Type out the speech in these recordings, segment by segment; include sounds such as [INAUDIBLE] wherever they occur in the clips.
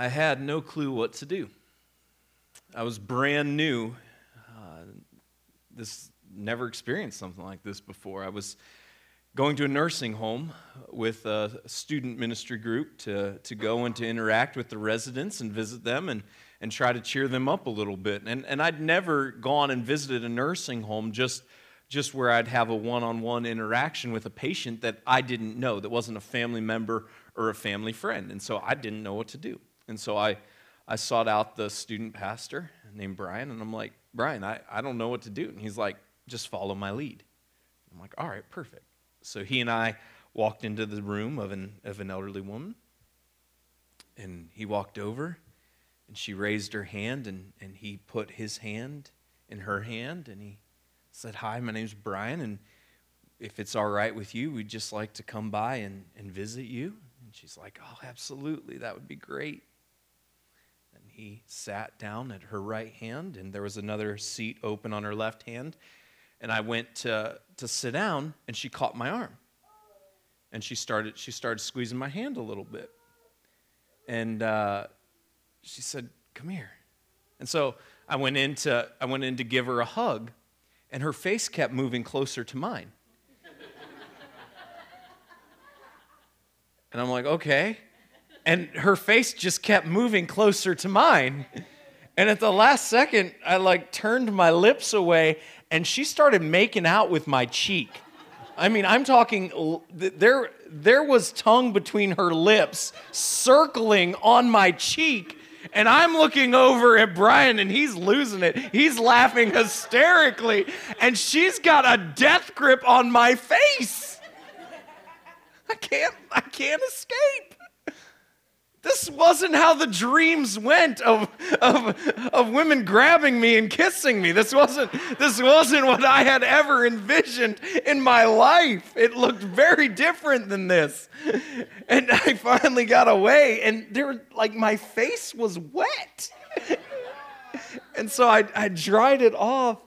I had no clue what to do. I was brand new. Uh, this never experienced something like this before. I was going to a nursing home with a student ministry group to, to go and to interact with the residents and visit them and, and try to cheer them up a little bit. And, and I'd never gone and visited a nursing home just, just where I'd have a one on one interaction with a patient that I didn't know, that wasn't a family member or a family friend. And so I didn't know what to do. And so I, I sought out the student pastor named Brian, and I'm like, Brian, I, I don't know what to do. And he's like, just follow my lead. I'm like, all right, perfect. So he and I walked into the room of an, of an elderly woman, and he walked over, and she raised her hand, and, and he put his hand in her hand, and he said, Hi, my name's Brian, and if it's all right with you, we'd just like to come by and, and visit you. And she's like, Oh, absolutely, that would be great. He sat down at her right hand, and there was another seat open on her left hand and I went to, to sit down, and she caught my arm. And she started, she started squeezing my hand a little bit. And uh, she said, Come here. And so I went, in to, I went in to give her a hug, and her face kept moving closer to mine. [LAUGHS] and I'm like, Okay. And her face just kept moving closer to mine. And at the last second, I like turned my lips away and she started making out with my cheek. I mean, I'm talking, there, there was tongue between her lips circling on my cheek. And I'm looking over at Brian and he's losing it. He's laughing hysterically. And she's got a death grip on my face. I can't, I can't escape. This wasn't how the dreams went of, of, of women grabbing me and kissing me. This wasn't, this wasn't what I had ever envisioned in my life. It looked very different than this. And [LAUGHS] I finally got away, and there, like, my face was wet. [LAUGHS] And so I, I dried it off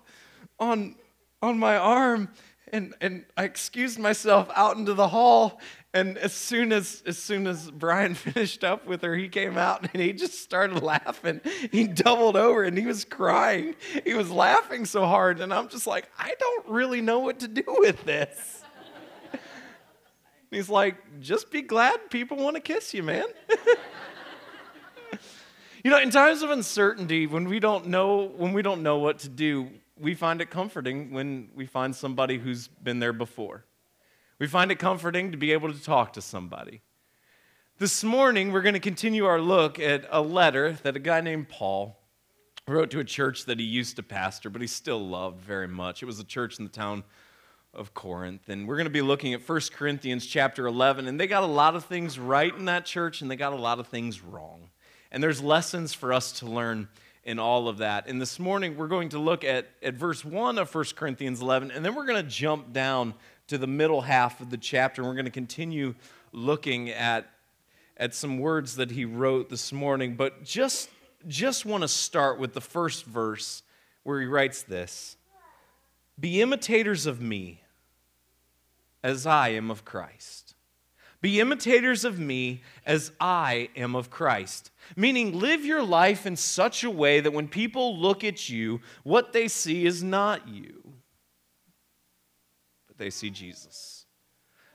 on, on my arm, and, and I excused myself out into the hall and as soon as as soon as Brian [LAUGHS] finished up with her, he came out and he just started laughing. He doubled over and he was crying. He was laughing so hard, and I'm just like, I don't really know what to do with this. [LAUGHS] He's like, just be glad people want to kiss you, man. [LAUGHS] you know, in times of uncertainty, when we don't know when we don't know what to do, we find it comforting when we find somebody who's been there before. We find it comforting to be able to talk to somebody. This morning, we're going to continue our look at a letter that a guy named Paul wrote to a church that he used to pastor, but he still loved very much. It was a church in the town of Corinth. And we're going to be looking at 1 Corinthians chapter 11. And they got a lot of things right in that church, and they got a lot of things wrong. And there's lessons for us to learn in all of that. And this morning, we're going to look at, at verse 1 of 1 Corinthians 11, and then we're going to jump down to the middle half of the chapter. And we're going to continue looking at, at some words that he wrote this morning. But just, just want to start with the first verse where he writes this Be imitators of me as I am of Christ. Be imitators of me as I am of Christ. Meaning, live your life in such a way that when people look at you, what they see is not you but they see Jesus.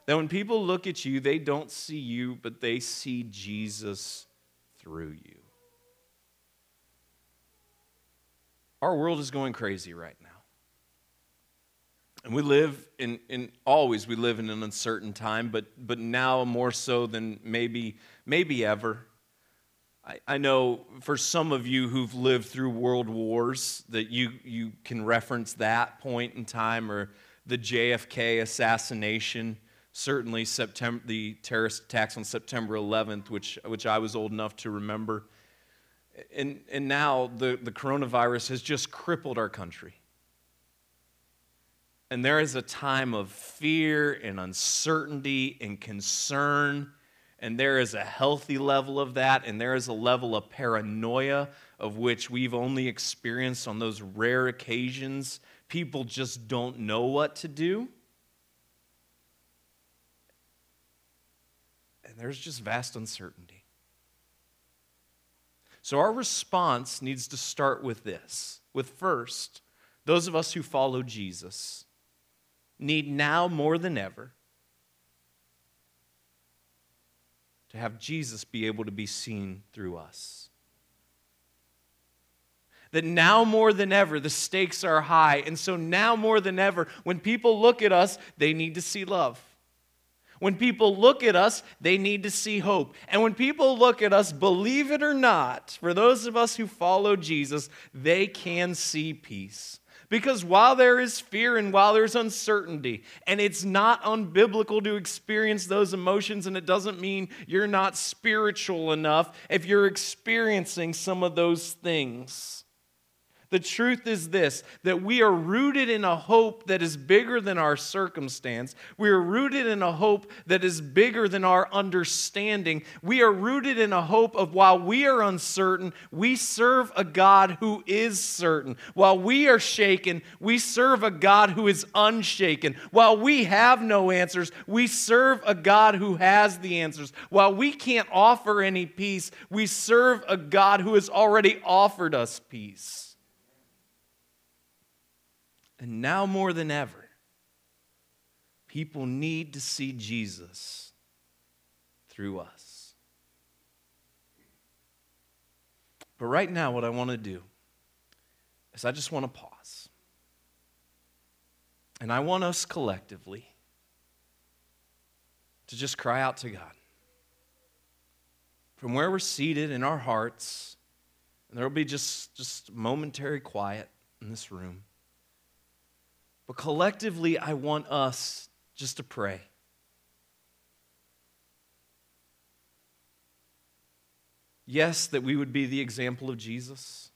That when people look at you, they don't see you, but they see Jesus through you. Our world is going crazy right now. And we live in, in always we live in an uncertain time, but but now more so than maybe maybe ever. I, I know for some of you who've lived through world wars that you you can reference that point in time or the JFK assassination, certainly September, the terrorist attacks on September 11th, which, which I was old enough to remember. And, and now the, the coronavirus has just crippled our country. And there is a time of fear and uncertainty and concern. And there is a healthy level of that. And there is a level of paranoia of which we've only experienced on those rare occasions people just don't know what to do. And there's just vast uncertainty. So our response needs to start with this with first, those of us who follow Jesus need now more than ever to have Jesus be able to be seen through us. That now more than ever, the stakes are high. And so now more than ever, when people look at us, they need to see love. When people look at us, they need to see hope. And when people look at us, believe it or not, for those of us who follow Jesus, they can see peace. Because while there is fear and while there's uncertainty, and it's not unbiblical to experience those emotions, and it doesn't mean you're not spiritual enough if you're experiencing some of those things. The truth is this that we are rooted in a hope that is bigger than our circumstance. We are rooted in a hope that is bigger than our understanding. We are rooted in a hope of while we are uncertain, we serve a God who is certain. While we are shaken, we serve a God who is unshaken. While we have no answers, we serve a God who has the answers. While we can't offer any peace, we serve a God who has already offered us peace. And now more than ever, people need to see Jesus through us. But right now, what I want to do is I just want to pause. And I want us collectively to just cry out to God. From where we're seated in our hearts, and there will be just, just momentary quiet in this room. But collectively, I want us just to pray. Yes, that we would be the example of Jesus.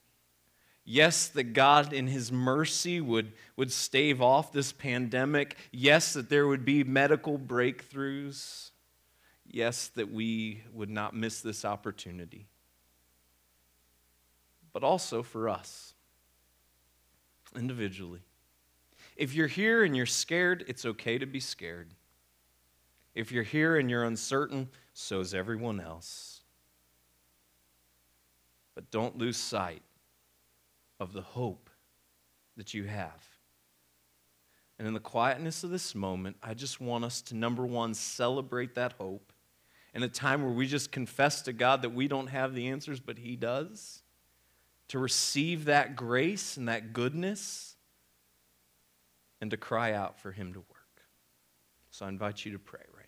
Yes, that God, in His mercy, would, would stave off this pandemic. Yes, that there would be medical breakthroughs. Yes, that we would not miss this opportunity. But also for us, individually. If you're here and you're scared, it's okay to be scared. If you're here and you're uncertain, so is everyone else. But don't lose sight of the hope that you have. And in the quietness of this moment, I just want us to, number one, celebrate that hope. In a time where we just confess to God that we don't have the answers, but He does, to receive that grace and that goodness and to cry out for Him to work. So I invite you to pray right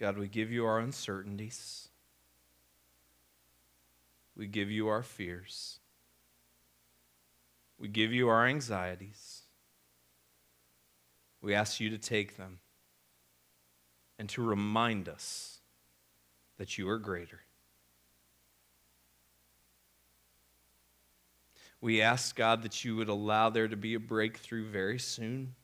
God, we give you our uncertainties. We give you our fears. We give you our anxieties. We ask you to take them and to remind us that you are greater. We ask, God, that you would allow there to be a breakthrough very soon.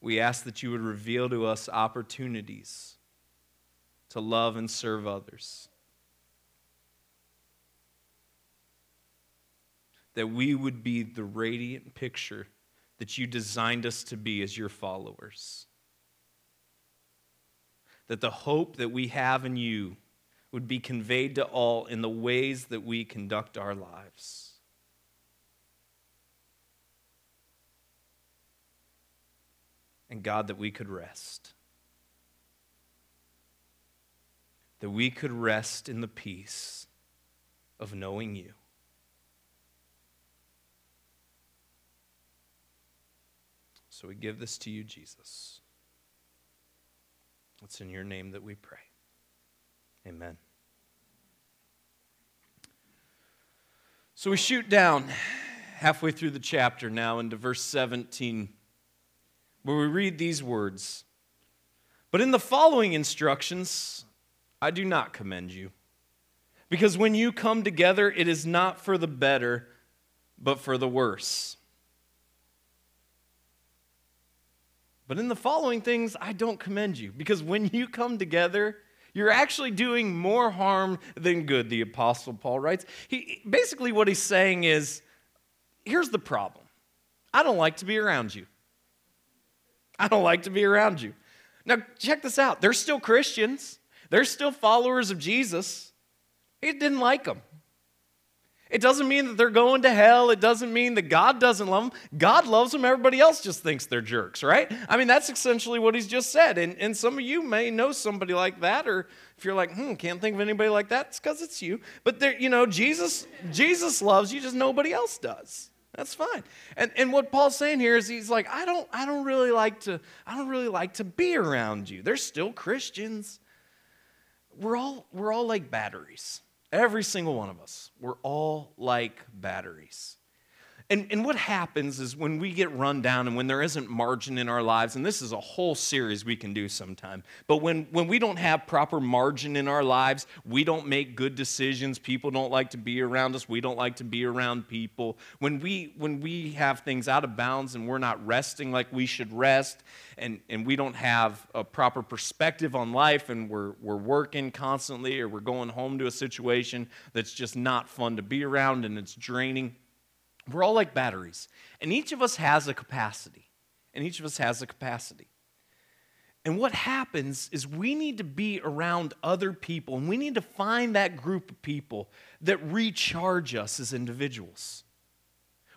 We ask that you would reveal to us opportunities to love and serve others. That we would be the radiant picture that you designed us to be as your followers. That the hope that we have in you would be conveyed to all in the ways that we conduct our lives. And God, that we could rest. That we could rest in the peace of knowing you. So we give this to you, Jesus. It's in your name that we pray. Amen. So we shoot down halfway through the chapter now into verse 17, where we read these words But in the following instructions, I do not commend you. Because when you come together, it is not for the better, but for the worse. But in the following things, I don't commend you. Because when you come together, you're actually doing more harm than good, the Apostle Paul writes. He, basically, what he's saying is here's the problem I don't like to be around you. [LAUGHS] I don't like to be around you. Now, check this out. They're still Christians, they're still followers of Jesus. He didn't like them. It doesn't mean that they're going to hell. It doesn't mean that God doesn't love them. God loves them. Everybody else just thinks they're jerks, right? I mean, that's essentially what he's just said. And, and some of you may know somebody like that, or if you're like, hmm, can't think of anybody like that, it's because it's you. But there, you know, Jesus, Jesus loves you, just nobody else does. That's fine. And, and what Paul's saying here is he's like, I don't, I don't really like to, I don't really like to be around you. They're still Christians. We're all, we're all like batteries. Every single one of us. We're all like batteries. And, and what happens is when we get run down and when there isn't margin in our lives, and this is a whole series we can do sometime, but when, when we don't have proper margin in our lives, we don't make good decisions, people don't like to be around us, we don't like to be around people. When we, when we have things out of bounds and we're not resting like we should rest, and, and we don't have a proper perspective on life, and we're, we're working constantly, or we're going home to a situation that's just not fun to be around and it's draining we're all like batteries, and each of us has a capacity. And each of us has a capacity. And what happens is we need to be around other people, and we need to find that group of people that recharge us as individuals.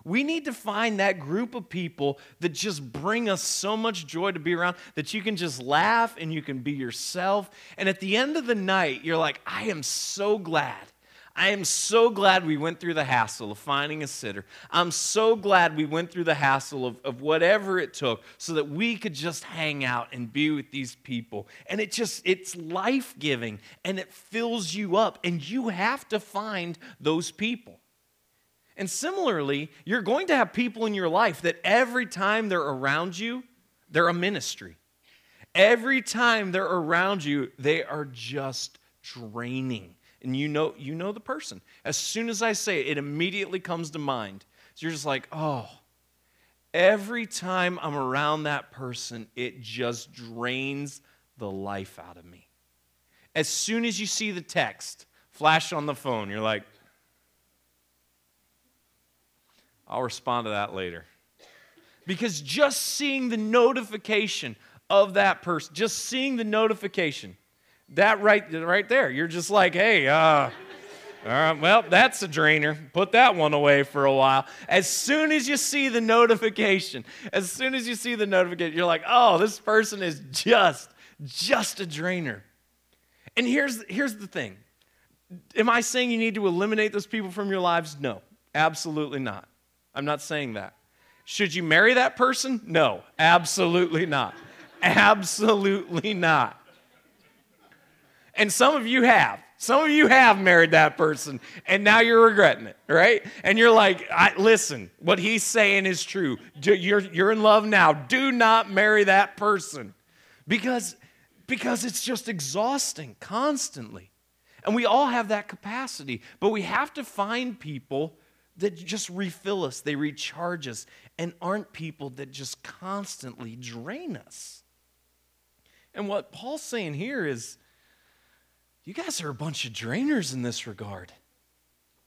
We need to find that group of people that just bring us so much joy to be around that you can just laugh and you can be yourself. And at the end of the night, you're like, I am so glad I am so glad we went through the hassle of finding a sitter. I'm so glad we went through the hassle of, of whatever it took so that we could just hang out and be with these people. And it just, it's life giving and it fills you up. And you have to find those people. And similarly, you're going to have people in your life that every time they're around you, they're a ministry. Every time they're around you, they are just draining and you know you know the person. As soon as I say it, it immediately comes to mind. So you're just like, oh, every time I'm around that person, it just drains the life out of me. As soon as you see the text flash on the phone, you're like, I'll respond to that later. Because just seeing the notification of that person, just seeing the notification, that right, right there, you're just like, hey, uh, well, that's a drainer. Put that one away for a while. As soon as you see the notification, as soon as you see the notification, you're like, oh, this person is just, just a drainer. And here's, here's the thing Am I saying you need to eliminate those people from your lives? No, absolutely not. I'm not saying that. Should you marry that person? No, absolutely not. Absolutely not. And some of you have. Some of you have married that person and now you're regretting it, right? And you're like, listen, what he's saying is true. You're, you're in love now. Do not marry that person because, because it's just exhausting constantly. And we all have that capacity, but we have to find people that just refill us, they recharge us, and aren't people that just constantly drain us. And what Paul's saying here is you guys are a bunch of drainers in this regard.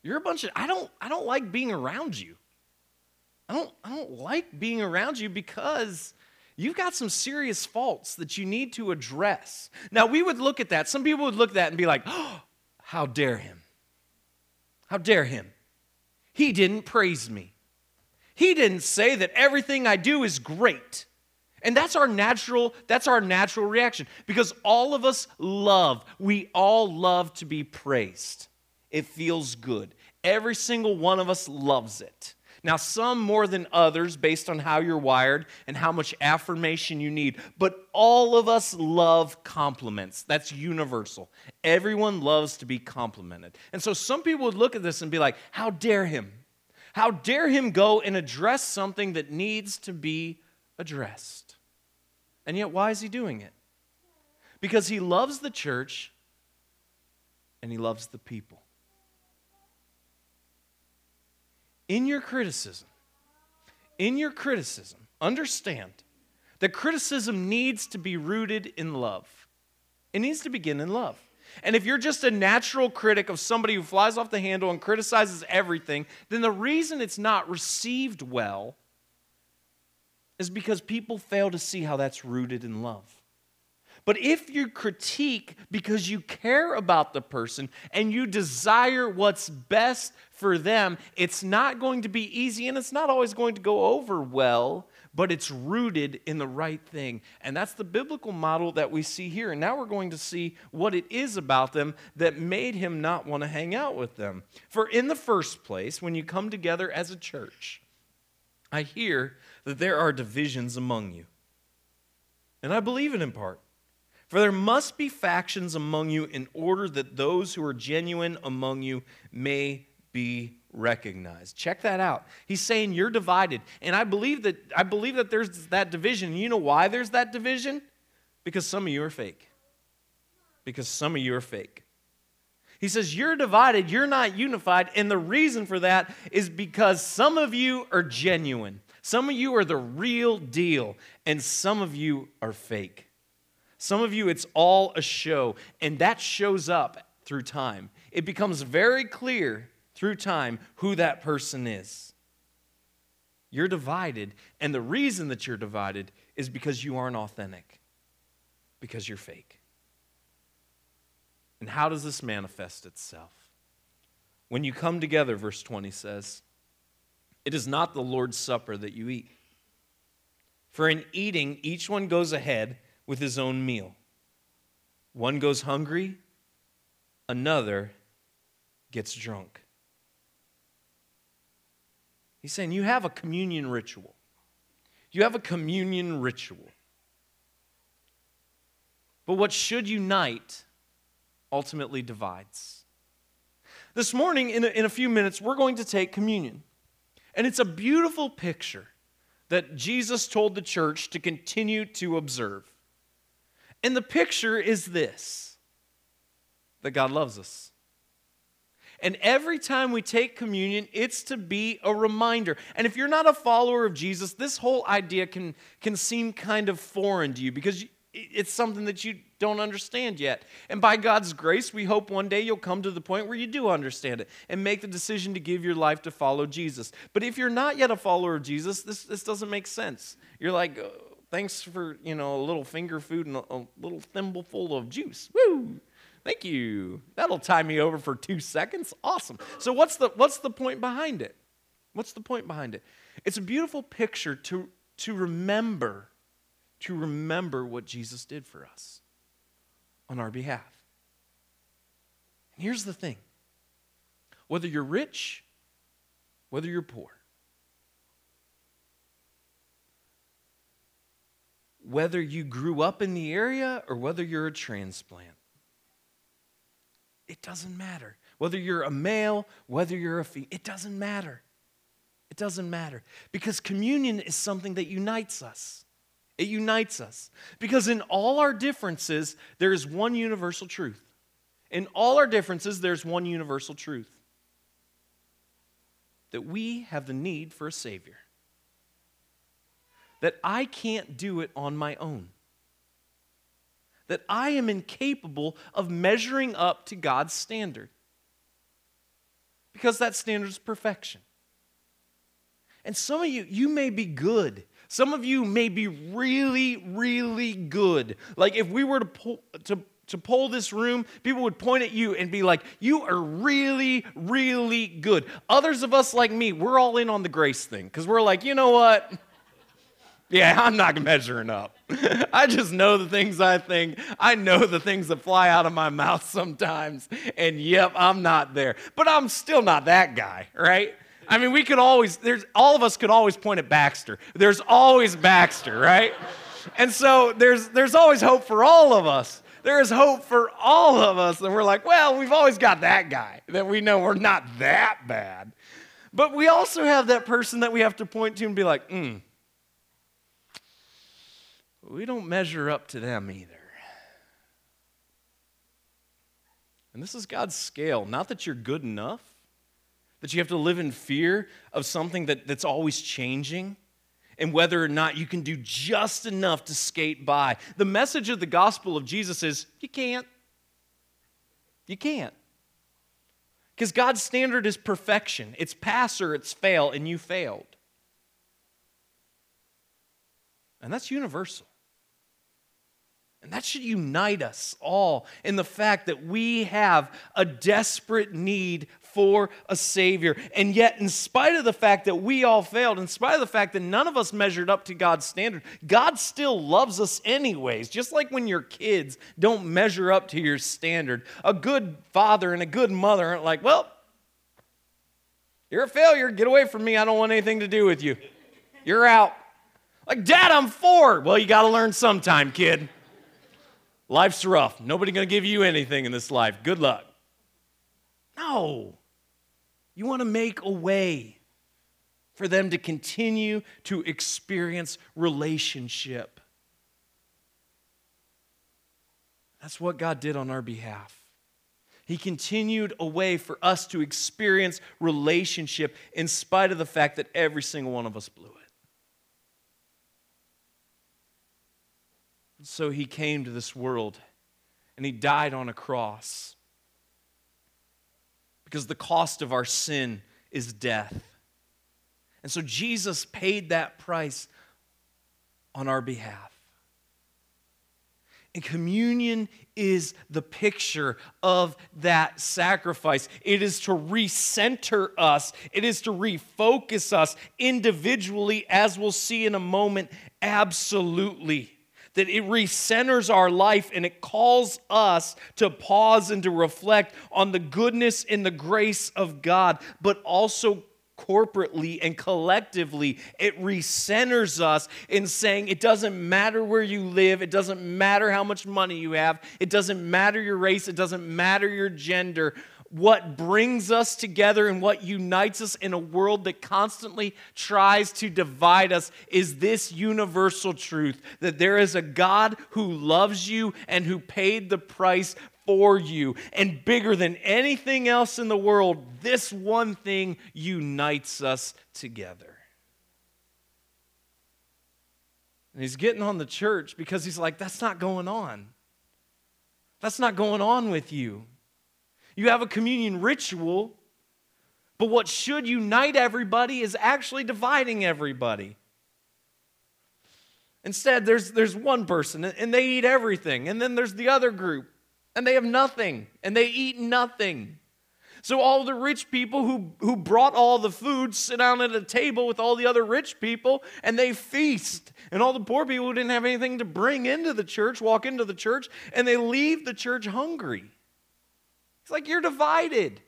You're a bunch of I don't I don't like being around you. I don't I don't like being around you because you've got some serious faults that you need to address. Now we would look at that. Some people would look at that and be like, "Oh, how dare him? How dare him? He didn't praise me. He didn't say that everything I do is great." And that's our natural that's our natural reaction because all of us love, we all love to be praised. It feels good. Every single one of us loves it. Now, some more than others based on how you're wired and how much affirmation you need, but all of us love compliments. That's universal. Everyone loves to be complimented. And so some people would look at this and be like, How dare him? How dare him go and address something that needs to be addressed? And yet, why is he doing it? Because he loves the church and he loves the people. in your criticism, in your criticism, understand that criticism needs to be rooted in love. It needs to begin in love. And if you're just a natural critic of somebody who flies off the handle and criticizes everything, then the reason it's not received well is because people fail to see how that's rooted in love. But if you critique because you care about the person and you desire what's best for them, it's not going to be easy and it's not always going to go over well, but it's rooted in the right thing. And that's the biblical model that we see here. And now we're going to see what it is about them that made him not want to hang out with them. For in the first place, when you come together as a church, I hear that there are divisions among you. And I believe it in part. For there must be factions among you in order that those who are genuine among you may be recognized. Check that out. He's saying you're divided. And I believe that I believe that there's that division. You know why there's that division? Because some of you are fake. Because some of you are fake. He says, You're divided, you're not unified. And the reason for that is because some of you are genuine, some of you are the real deal, and some of you are fake. Some of you, it's all a show, and that shows up through time. It becomes very clear through time who that person is. You're divided, and the reason that you're divided is because you aren't authentic, because you're fake. And how does this manifest itself? When you come together, verse 20 says, It is not the Lord's Supper that you eat. For in eating, each one goes ahead with his own meal. One goes hungry, another gets drunk. He's saying you have a communion ritual. You have a communion ritual. But what should unite ultimately divides. This morning, in a, in a few minutes, we're going to take communion. And it's a beautiful picture that Jesus told the church to continue to observe. And the picture is this that God loves us. And every time we take communion, it's to be a reminder. And if you're not a follower of Jesus, this whole idea can, can seem kind of foreign to you because it's something that you don't understand yet. And by God's grace, we hope one day you'll come to the point where you do understand it and make the decision to give your life to follow Jesus. But if you're not yet a follower of Jesus, this, this doesn't make sense. You're like, oh, Thanks for, you know, a little finger food and a, a little thimbleful of juice. Woo! Thank you. That'll tie me over for two seconds. Awesome. So what's the what's the point behind it? What's the point behind it? It's a beautiful picture to, to remember, to remember what Jesus did for us on our behalf. And here's the thing whether you're rich, whether you're poor, whether you grew up in the area or whether you're a transplant. It doesn't matter. Whether you're a male, whether you're a female, it doesn't matter. It doesn't matter. Because communion is something that unites us. It unites us. Because in all our differences, there is one universal truth. In all our differences, there's one universal truth that we have the need for a Savior that I can't do it on my own. That I am incapable of measuring up to God's standard. Because that standard is perfection. And some of you, you may be good. Some of you may be really, really good. Like if we were to pull, to, to pull this room, people would point at you and be like, You are really, really good. Others of us, like me, we're all in on the grace thing because we're like, You know what? Yeah, I'm not measuring up. [LAUGHS] I just know the things I think. I know the things that fly out of my mouth sometimes. And yep, I'm not there. But I'm still not that guy, right? I mean, we could always, there's, all of us could always point at Baxter. There's always Baxter, right? And so there's, there's always hope for all of us. There is hope for all of us. And we're like, well, we've always got that guy that we know we're not that bad. But we also have that person that we have to point to and be like, hmm, we don't measure up to them either. And this is God's scale. Not that you're good enough, that you have to live in fear of something that, that's always changing and whether or not you can do just enough to skate by. The message of the gospel of Jesus is you can't. You can't. Because God's standard is perfection. It's pass or it's fail, and you failed. And that's universal. And that should unite us all in the fact that we have a desperate need for a Savior. And yet, in spite of the fact that we all failed, in spite of the fact that none of us measured up to God's standard, God still loves us anyways. Just like when your kids don't measure up to your standard. A good father and a good mother aren't like, well, you're a failure. Get away from me. I don't want anything to do with you. You're out. Like, Dad, I'm four. Well, you got to learn sometime, kid. Life's rough. Nobody going to give you anything in this life. Good luck. No. You want to make a way for them to continue to experience relationship. That's what God did on our behalf. He continued a way for us to experience relationship in spite of the fact that every single one of us blew it. So he came to this world and he died on a cross because the cost of our sin is death. And so Jesus paid that price on our behalf. And communion is the picture of that sacrifice. It is to recenter us, it is to refocus us individually, as we'll see in a moment, absolutely that it recenters our life and it calls us to pause and to reflect on the goodness and the grace of God, but also corporately and collectively, it recenters us in saying it doesn't matter where you live, it doesn't matter how much money you have, it doesn't matter your race, it doesn't matter your gender what brings us together and what unites us in a world that constantly tries to divide us is this universal truth that there is a God who loves you and who paid the price for you. And bigger than anything else in the world, this one thing unites us together. And he's getting on the church because he's like, that's not going on. That's not going on with you. You have a communion ritual, but what should unite everybody is actually dividing everybody. Instead, there's, there's one person and they eat everything, and then there's the other group and they have nothing and they eat nothing. So all the rich people who, who brought all the food sit down at a table with all the other rich people and they feast. And all the poor people who didn't have anything to bring into the church walk into the church and they leave the church hungry. It's like you're divided.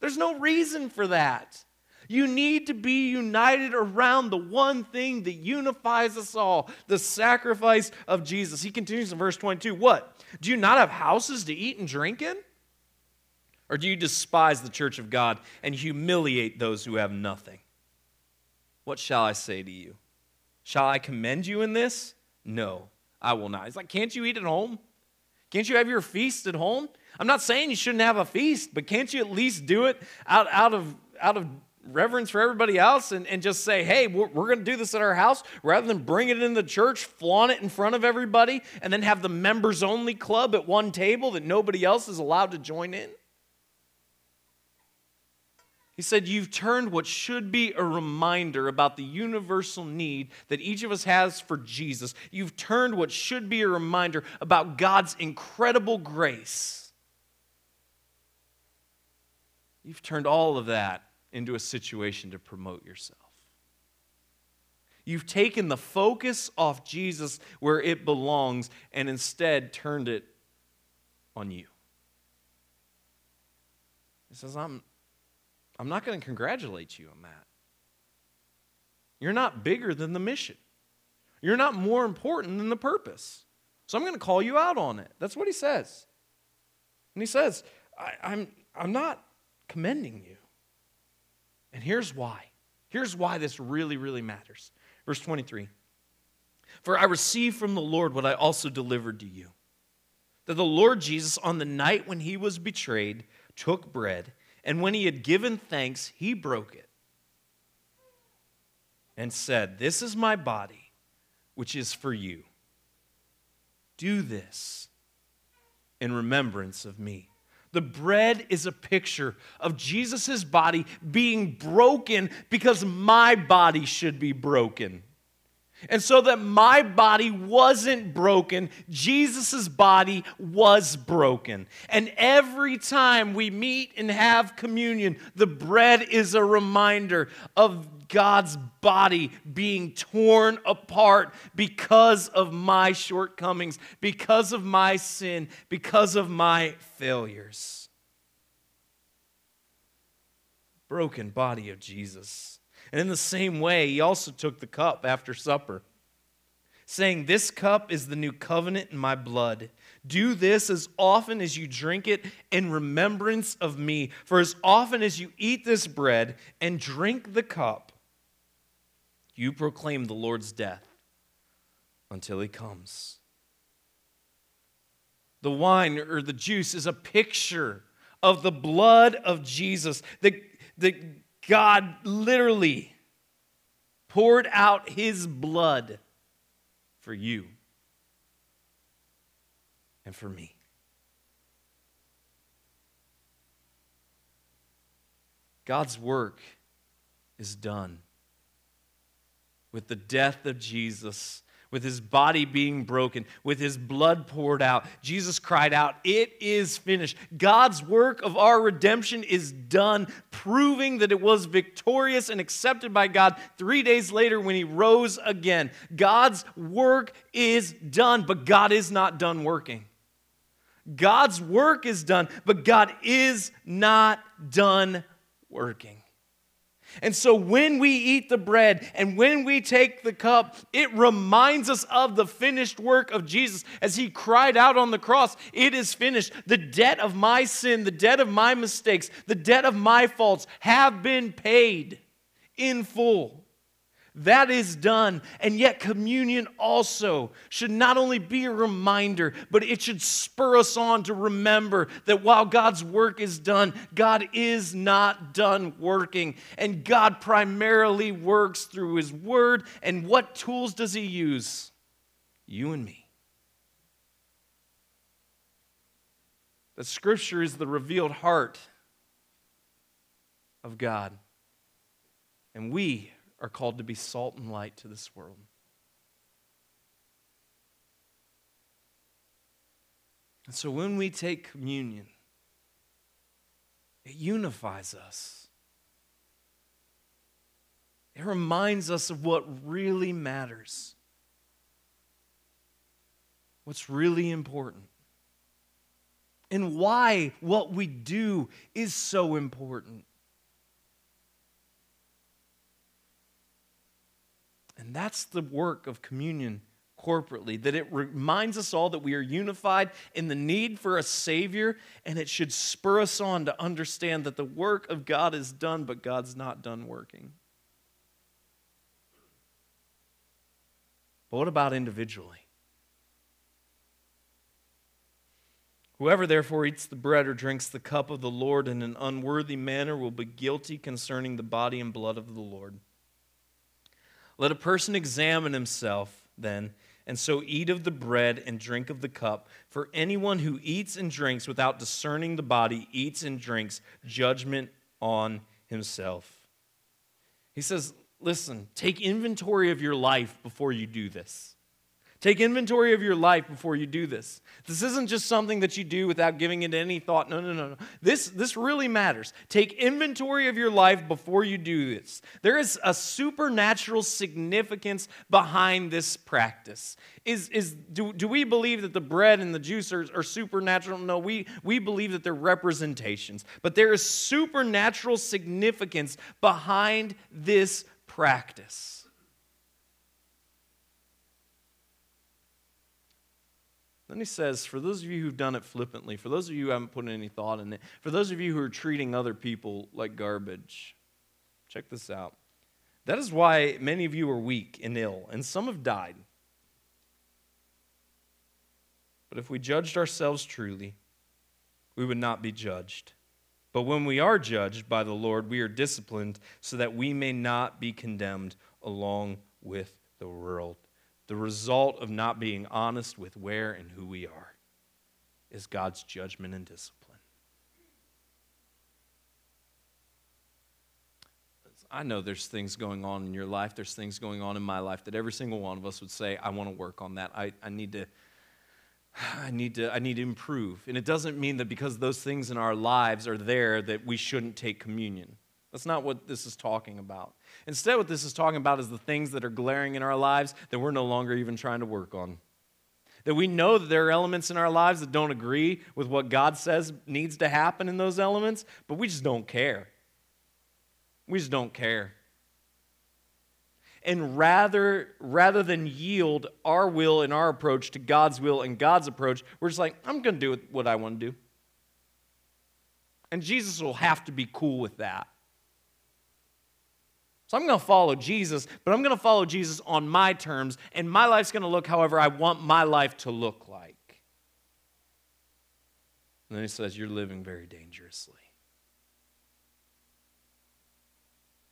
There's no reason for that. You need to be united around the one thing that unifies us all the sacrifice of Jesus. He continues in verse 22 What? Do you not have houses to eat and drink in? Or do you despise the church of God and humiliate those who have nothing? What shall I say to you? Shall I commend you in this? No, I will not. He's like, Can't you eat at home? Can't you have your feast at home? I'm not saying you shouldn't have a feast, but can't you at least do it out, out, of, out of reverence for everybody else and, and just say, hey, we're, we're going to do this at our house rather than bring it in the church, flaunt it in front of everybody, and then have the members only club at one table that nobody else is allowed to join in? He said, You've turned what should be a reminder about the universal need that each of us has for Jesus. You've turned what should be a reminder about God's incredible grace You've turned all of that into a situation to promote yourself. You've taken the focus off Jesus where it belongs and instead turned it on you. He says, I'm, I'm not going to congratulate you on that. You're not bigger than the mission. You're not more important than the purpose. So I'm going to call you out on it. That's what he says. And he says, I, I'm, I'm not commending you. And here's why. Here's why this really, really matters. Verse 23 For I received from the Lord what I also delivered to you that the Lord Jesus, on the night when he was betrayed, took bread, and when he had given thanks, he broke it and said, This is my body, which is for you. Do this in remembrance of me. The bread is a picture of Jesus' body being broken because my body should be broken. And so that my body wasn't broken, Jesus' body was broken. And every time we meet and have communion, the bread is a reminder of God's body being torn apart because of my shortcomings, because of my sin, because of my failures. Broken body of Jesus. And in the same way, he also took the cup after supper, saying, This cup is the new covenant in my blood. Do this as often as you drink it in remembrance of me. For as often as you eat this bread and drink the cup, you proclaim the Lord's death until he comes. The wine or the juice is a picture of the blood of Jesus. The, the, God literally poured out his blood for you and for me. God's work is done with the death of Jesus with his body being broken, with his blood poured out. Jesus cried out, It is finished. God's work of our redemption is done, proving that it was victorious and accepted by God three days later when he rose again. God's work is done, but God is not done working. God's work is done, but God is not done working. And so when we eat the bread and when we take the cup, it reminds us of the finished work of Jesus as he cried out on the cross, It is finished. The debt of my sin, the debt of my mistakes, the debt of my faults have been paid in full. That is done. And yet, communion also should not only be a reminder, but it should spur us on to remember that while God's work is done, God is not done working. And God primarily works through His Word. And what tools does He use? You and me. The Scripture is the revealed heart of God. And we are called to be salt and light to this world. And so when we take communion, it unifies us. It reminds us of what really matters, what's really important, and why what we do is so important. And that's the work of communion corporately, that it reminds us all that we are unified in the need for a Savior, and it should spur us on to understand that the work of God is done, but God's not done working. But what about individually? Whoever therefore eats the bread or drinks the cup of the Lord in an unworthy manner will be guilty concerning the body and blood of the Lord. Let a person examine himself then, and so eat of the bread and drink of the cup. For anyone who eats and drinks without discerning the body eats and drinks judgment on himself. He says, Listen, take inventory of your life before you do this. Take inventory of your life before you do this. This isn't just something that you do without giving it any thought. No, no, no, no. This, this really matters. Take inventory of your life before you do this. There is a supernatural significance behind this practice. Is, is, do, do we believe that the bread and the juice are, are supernatural? No, we, we believe that they're representations. But there is supernatural significance behind this practice. Then he says, for those of you who've done it flippantly, for those of you who haven't put any thought in it, for those of you who are treating other people like garbage, check this out. That is why many of you are weak and ill, and some have died. But if we judged ourselves truly, we would not be judged. But when we are judged by the Lord, we are disciplined so that we may not be condemned along with the world. The result of not being honest with where and who we are is God's judgment and discipline. I know there's things going on in your life, there's things going on in my life that every single one of us would say, I want to work on that. I, I need to. I need to I need to improve. And it doesn't mean that because those things in our lives are there that we shouldn't take communion. That's not what this is talking about. Instead, what this is talking about is the things that are glaring in our lives that we're no longer even trying to work on. That we know that there are elements in our lives that don't agree with what God says needs to happen in those elements, but we just don't care. We just don't care. And rather, rather than yield our will and our approach to God's will and God's approach, we're just like, I'm going to do what I want to do. And Jesus will have to be cool with that. So I'm going to follow Jesus, but I'm going to follow Jesus on my terms, and my life's going to look however I want my life to look like. And then he says, You're living very dangerously.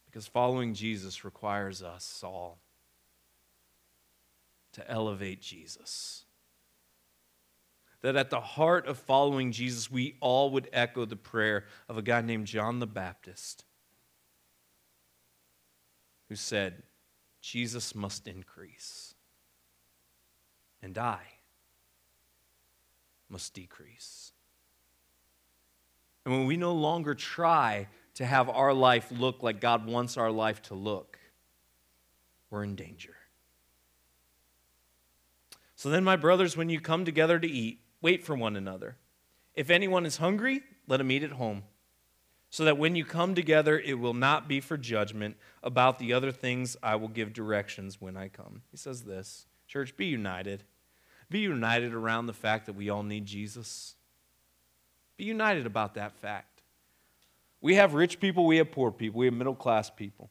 Because following Jesus requires us all to elevate Jesus. That at the heart of following Jesus, we all would echo the prayer of a guy named John the Baptist who said, Jesus must increase, and I must decrease. And when we no longer try to have our life look like God wants our life to look, we're in danger. So then, my brothers, when you come together to eat, wait for one another. If anyone is hungry, let him eat at home so that when you come together, it will not be for judgment. About the other things, I will give directions when I come. He says this Church, be united. Be united around the fact that we all need Jesus. Be united about that fact. We have rich people, we have poor people, we have middle class people.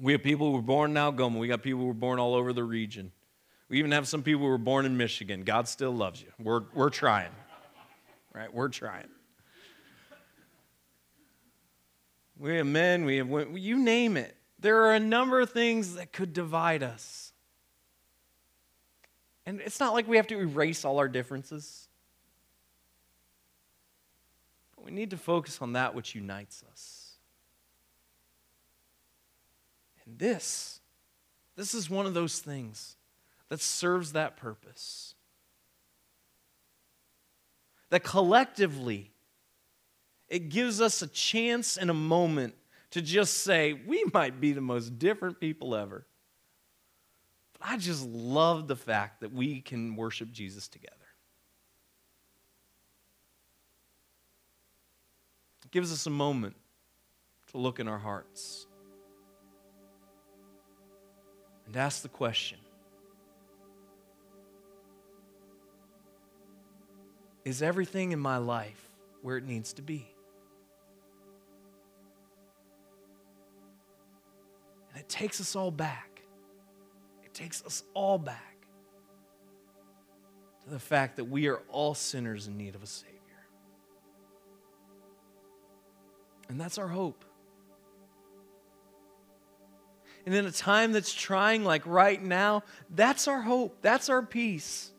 We have people who were born in Algoma, we got people who were born all over the region. We even have some people who were born in Michigan. God still loves you. We're, we're trying, right? We're trying. We have men, we have women, you name it. There are a number of things that could divide us. And it's not like we have to erase all our differences. But we need to focus on that which unites us. And this, this is one of those things that serves that purpose. That collectively, it gives us a chance and a moment to just say, we might be the most different people ever. But I just love the fact that we can worship Jesus together. It gives us a moment to look in our hearts and ask the question Is everything in my life where it needs to be? Takes us all back. It takes us all back to the fact that we are all sinners in need of a Savior. And that's our hope. And in a time that's trying, like right now, that's our hope. That's our peace.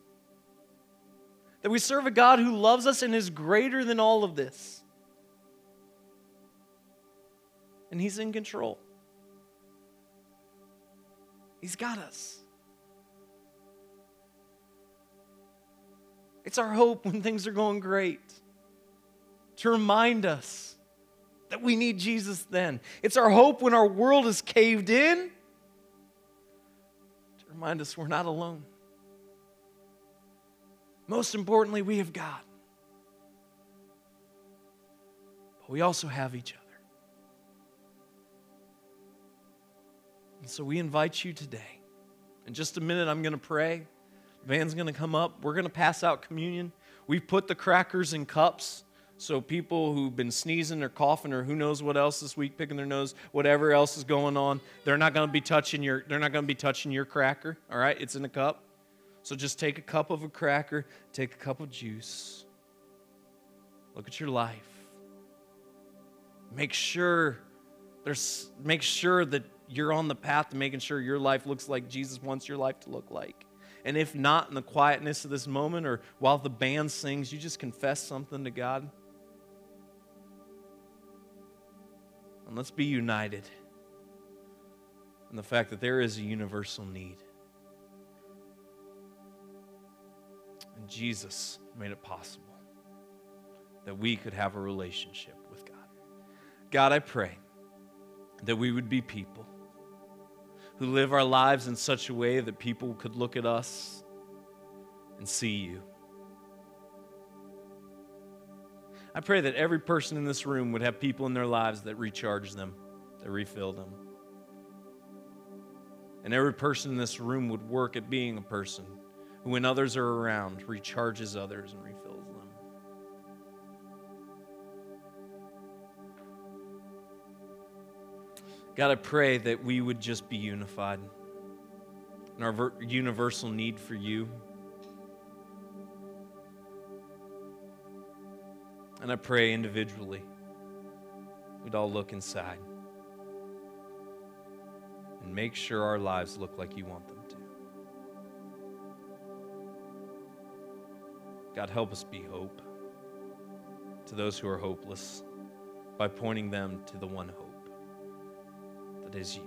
That we serve a God who loves us and is greater than all of this. And He's in control. He's got us. It's our hope when things are going great to remind us that we need Jesus then. It's our hope when our world is caved in to remind us we're not alone. Most importantly, we have God. But we also have each other. And so we invite you today. In just a minute, I'm going to pray. Band's going to come up. We're going to pass out communion. We've put the crackers in cups. So people who've been sneezing or coughing or who knows what else this week, picking their nose, whatever else is going on, they're not going to be touching your they're not going to be touching your cracker. All right, it's in a cup. So just take a cup of a cracker, take a cup of juice. Look at your life. Make sure there's make sure that you're on the path to making sure your life looks like Jesus wants your life to look like. And if not, in the quietness of this moment or while the band sings, you just confess something to God. And let's be united in the fact that there is a universal need. And Jesus made it possible that we could have a relationship with God. God, I pray that we would be people who live our lives in such a way that people could look at us and see you. I pray that every person in this room would have people in their lives that recharge them, that refill them. And every person in this room would work at being a person who, when others are around, recharges others and refills. God, I pray that we would just be unified in our ver- universal need for you. And I pray individually, we'd all look inside and make sure our lives look like you want them to. God, help us be hope to those who are hopeless by pointing them to the one hope is you.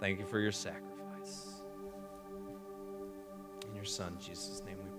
Thank you for your sacrifice. In your Son, Jesus' name we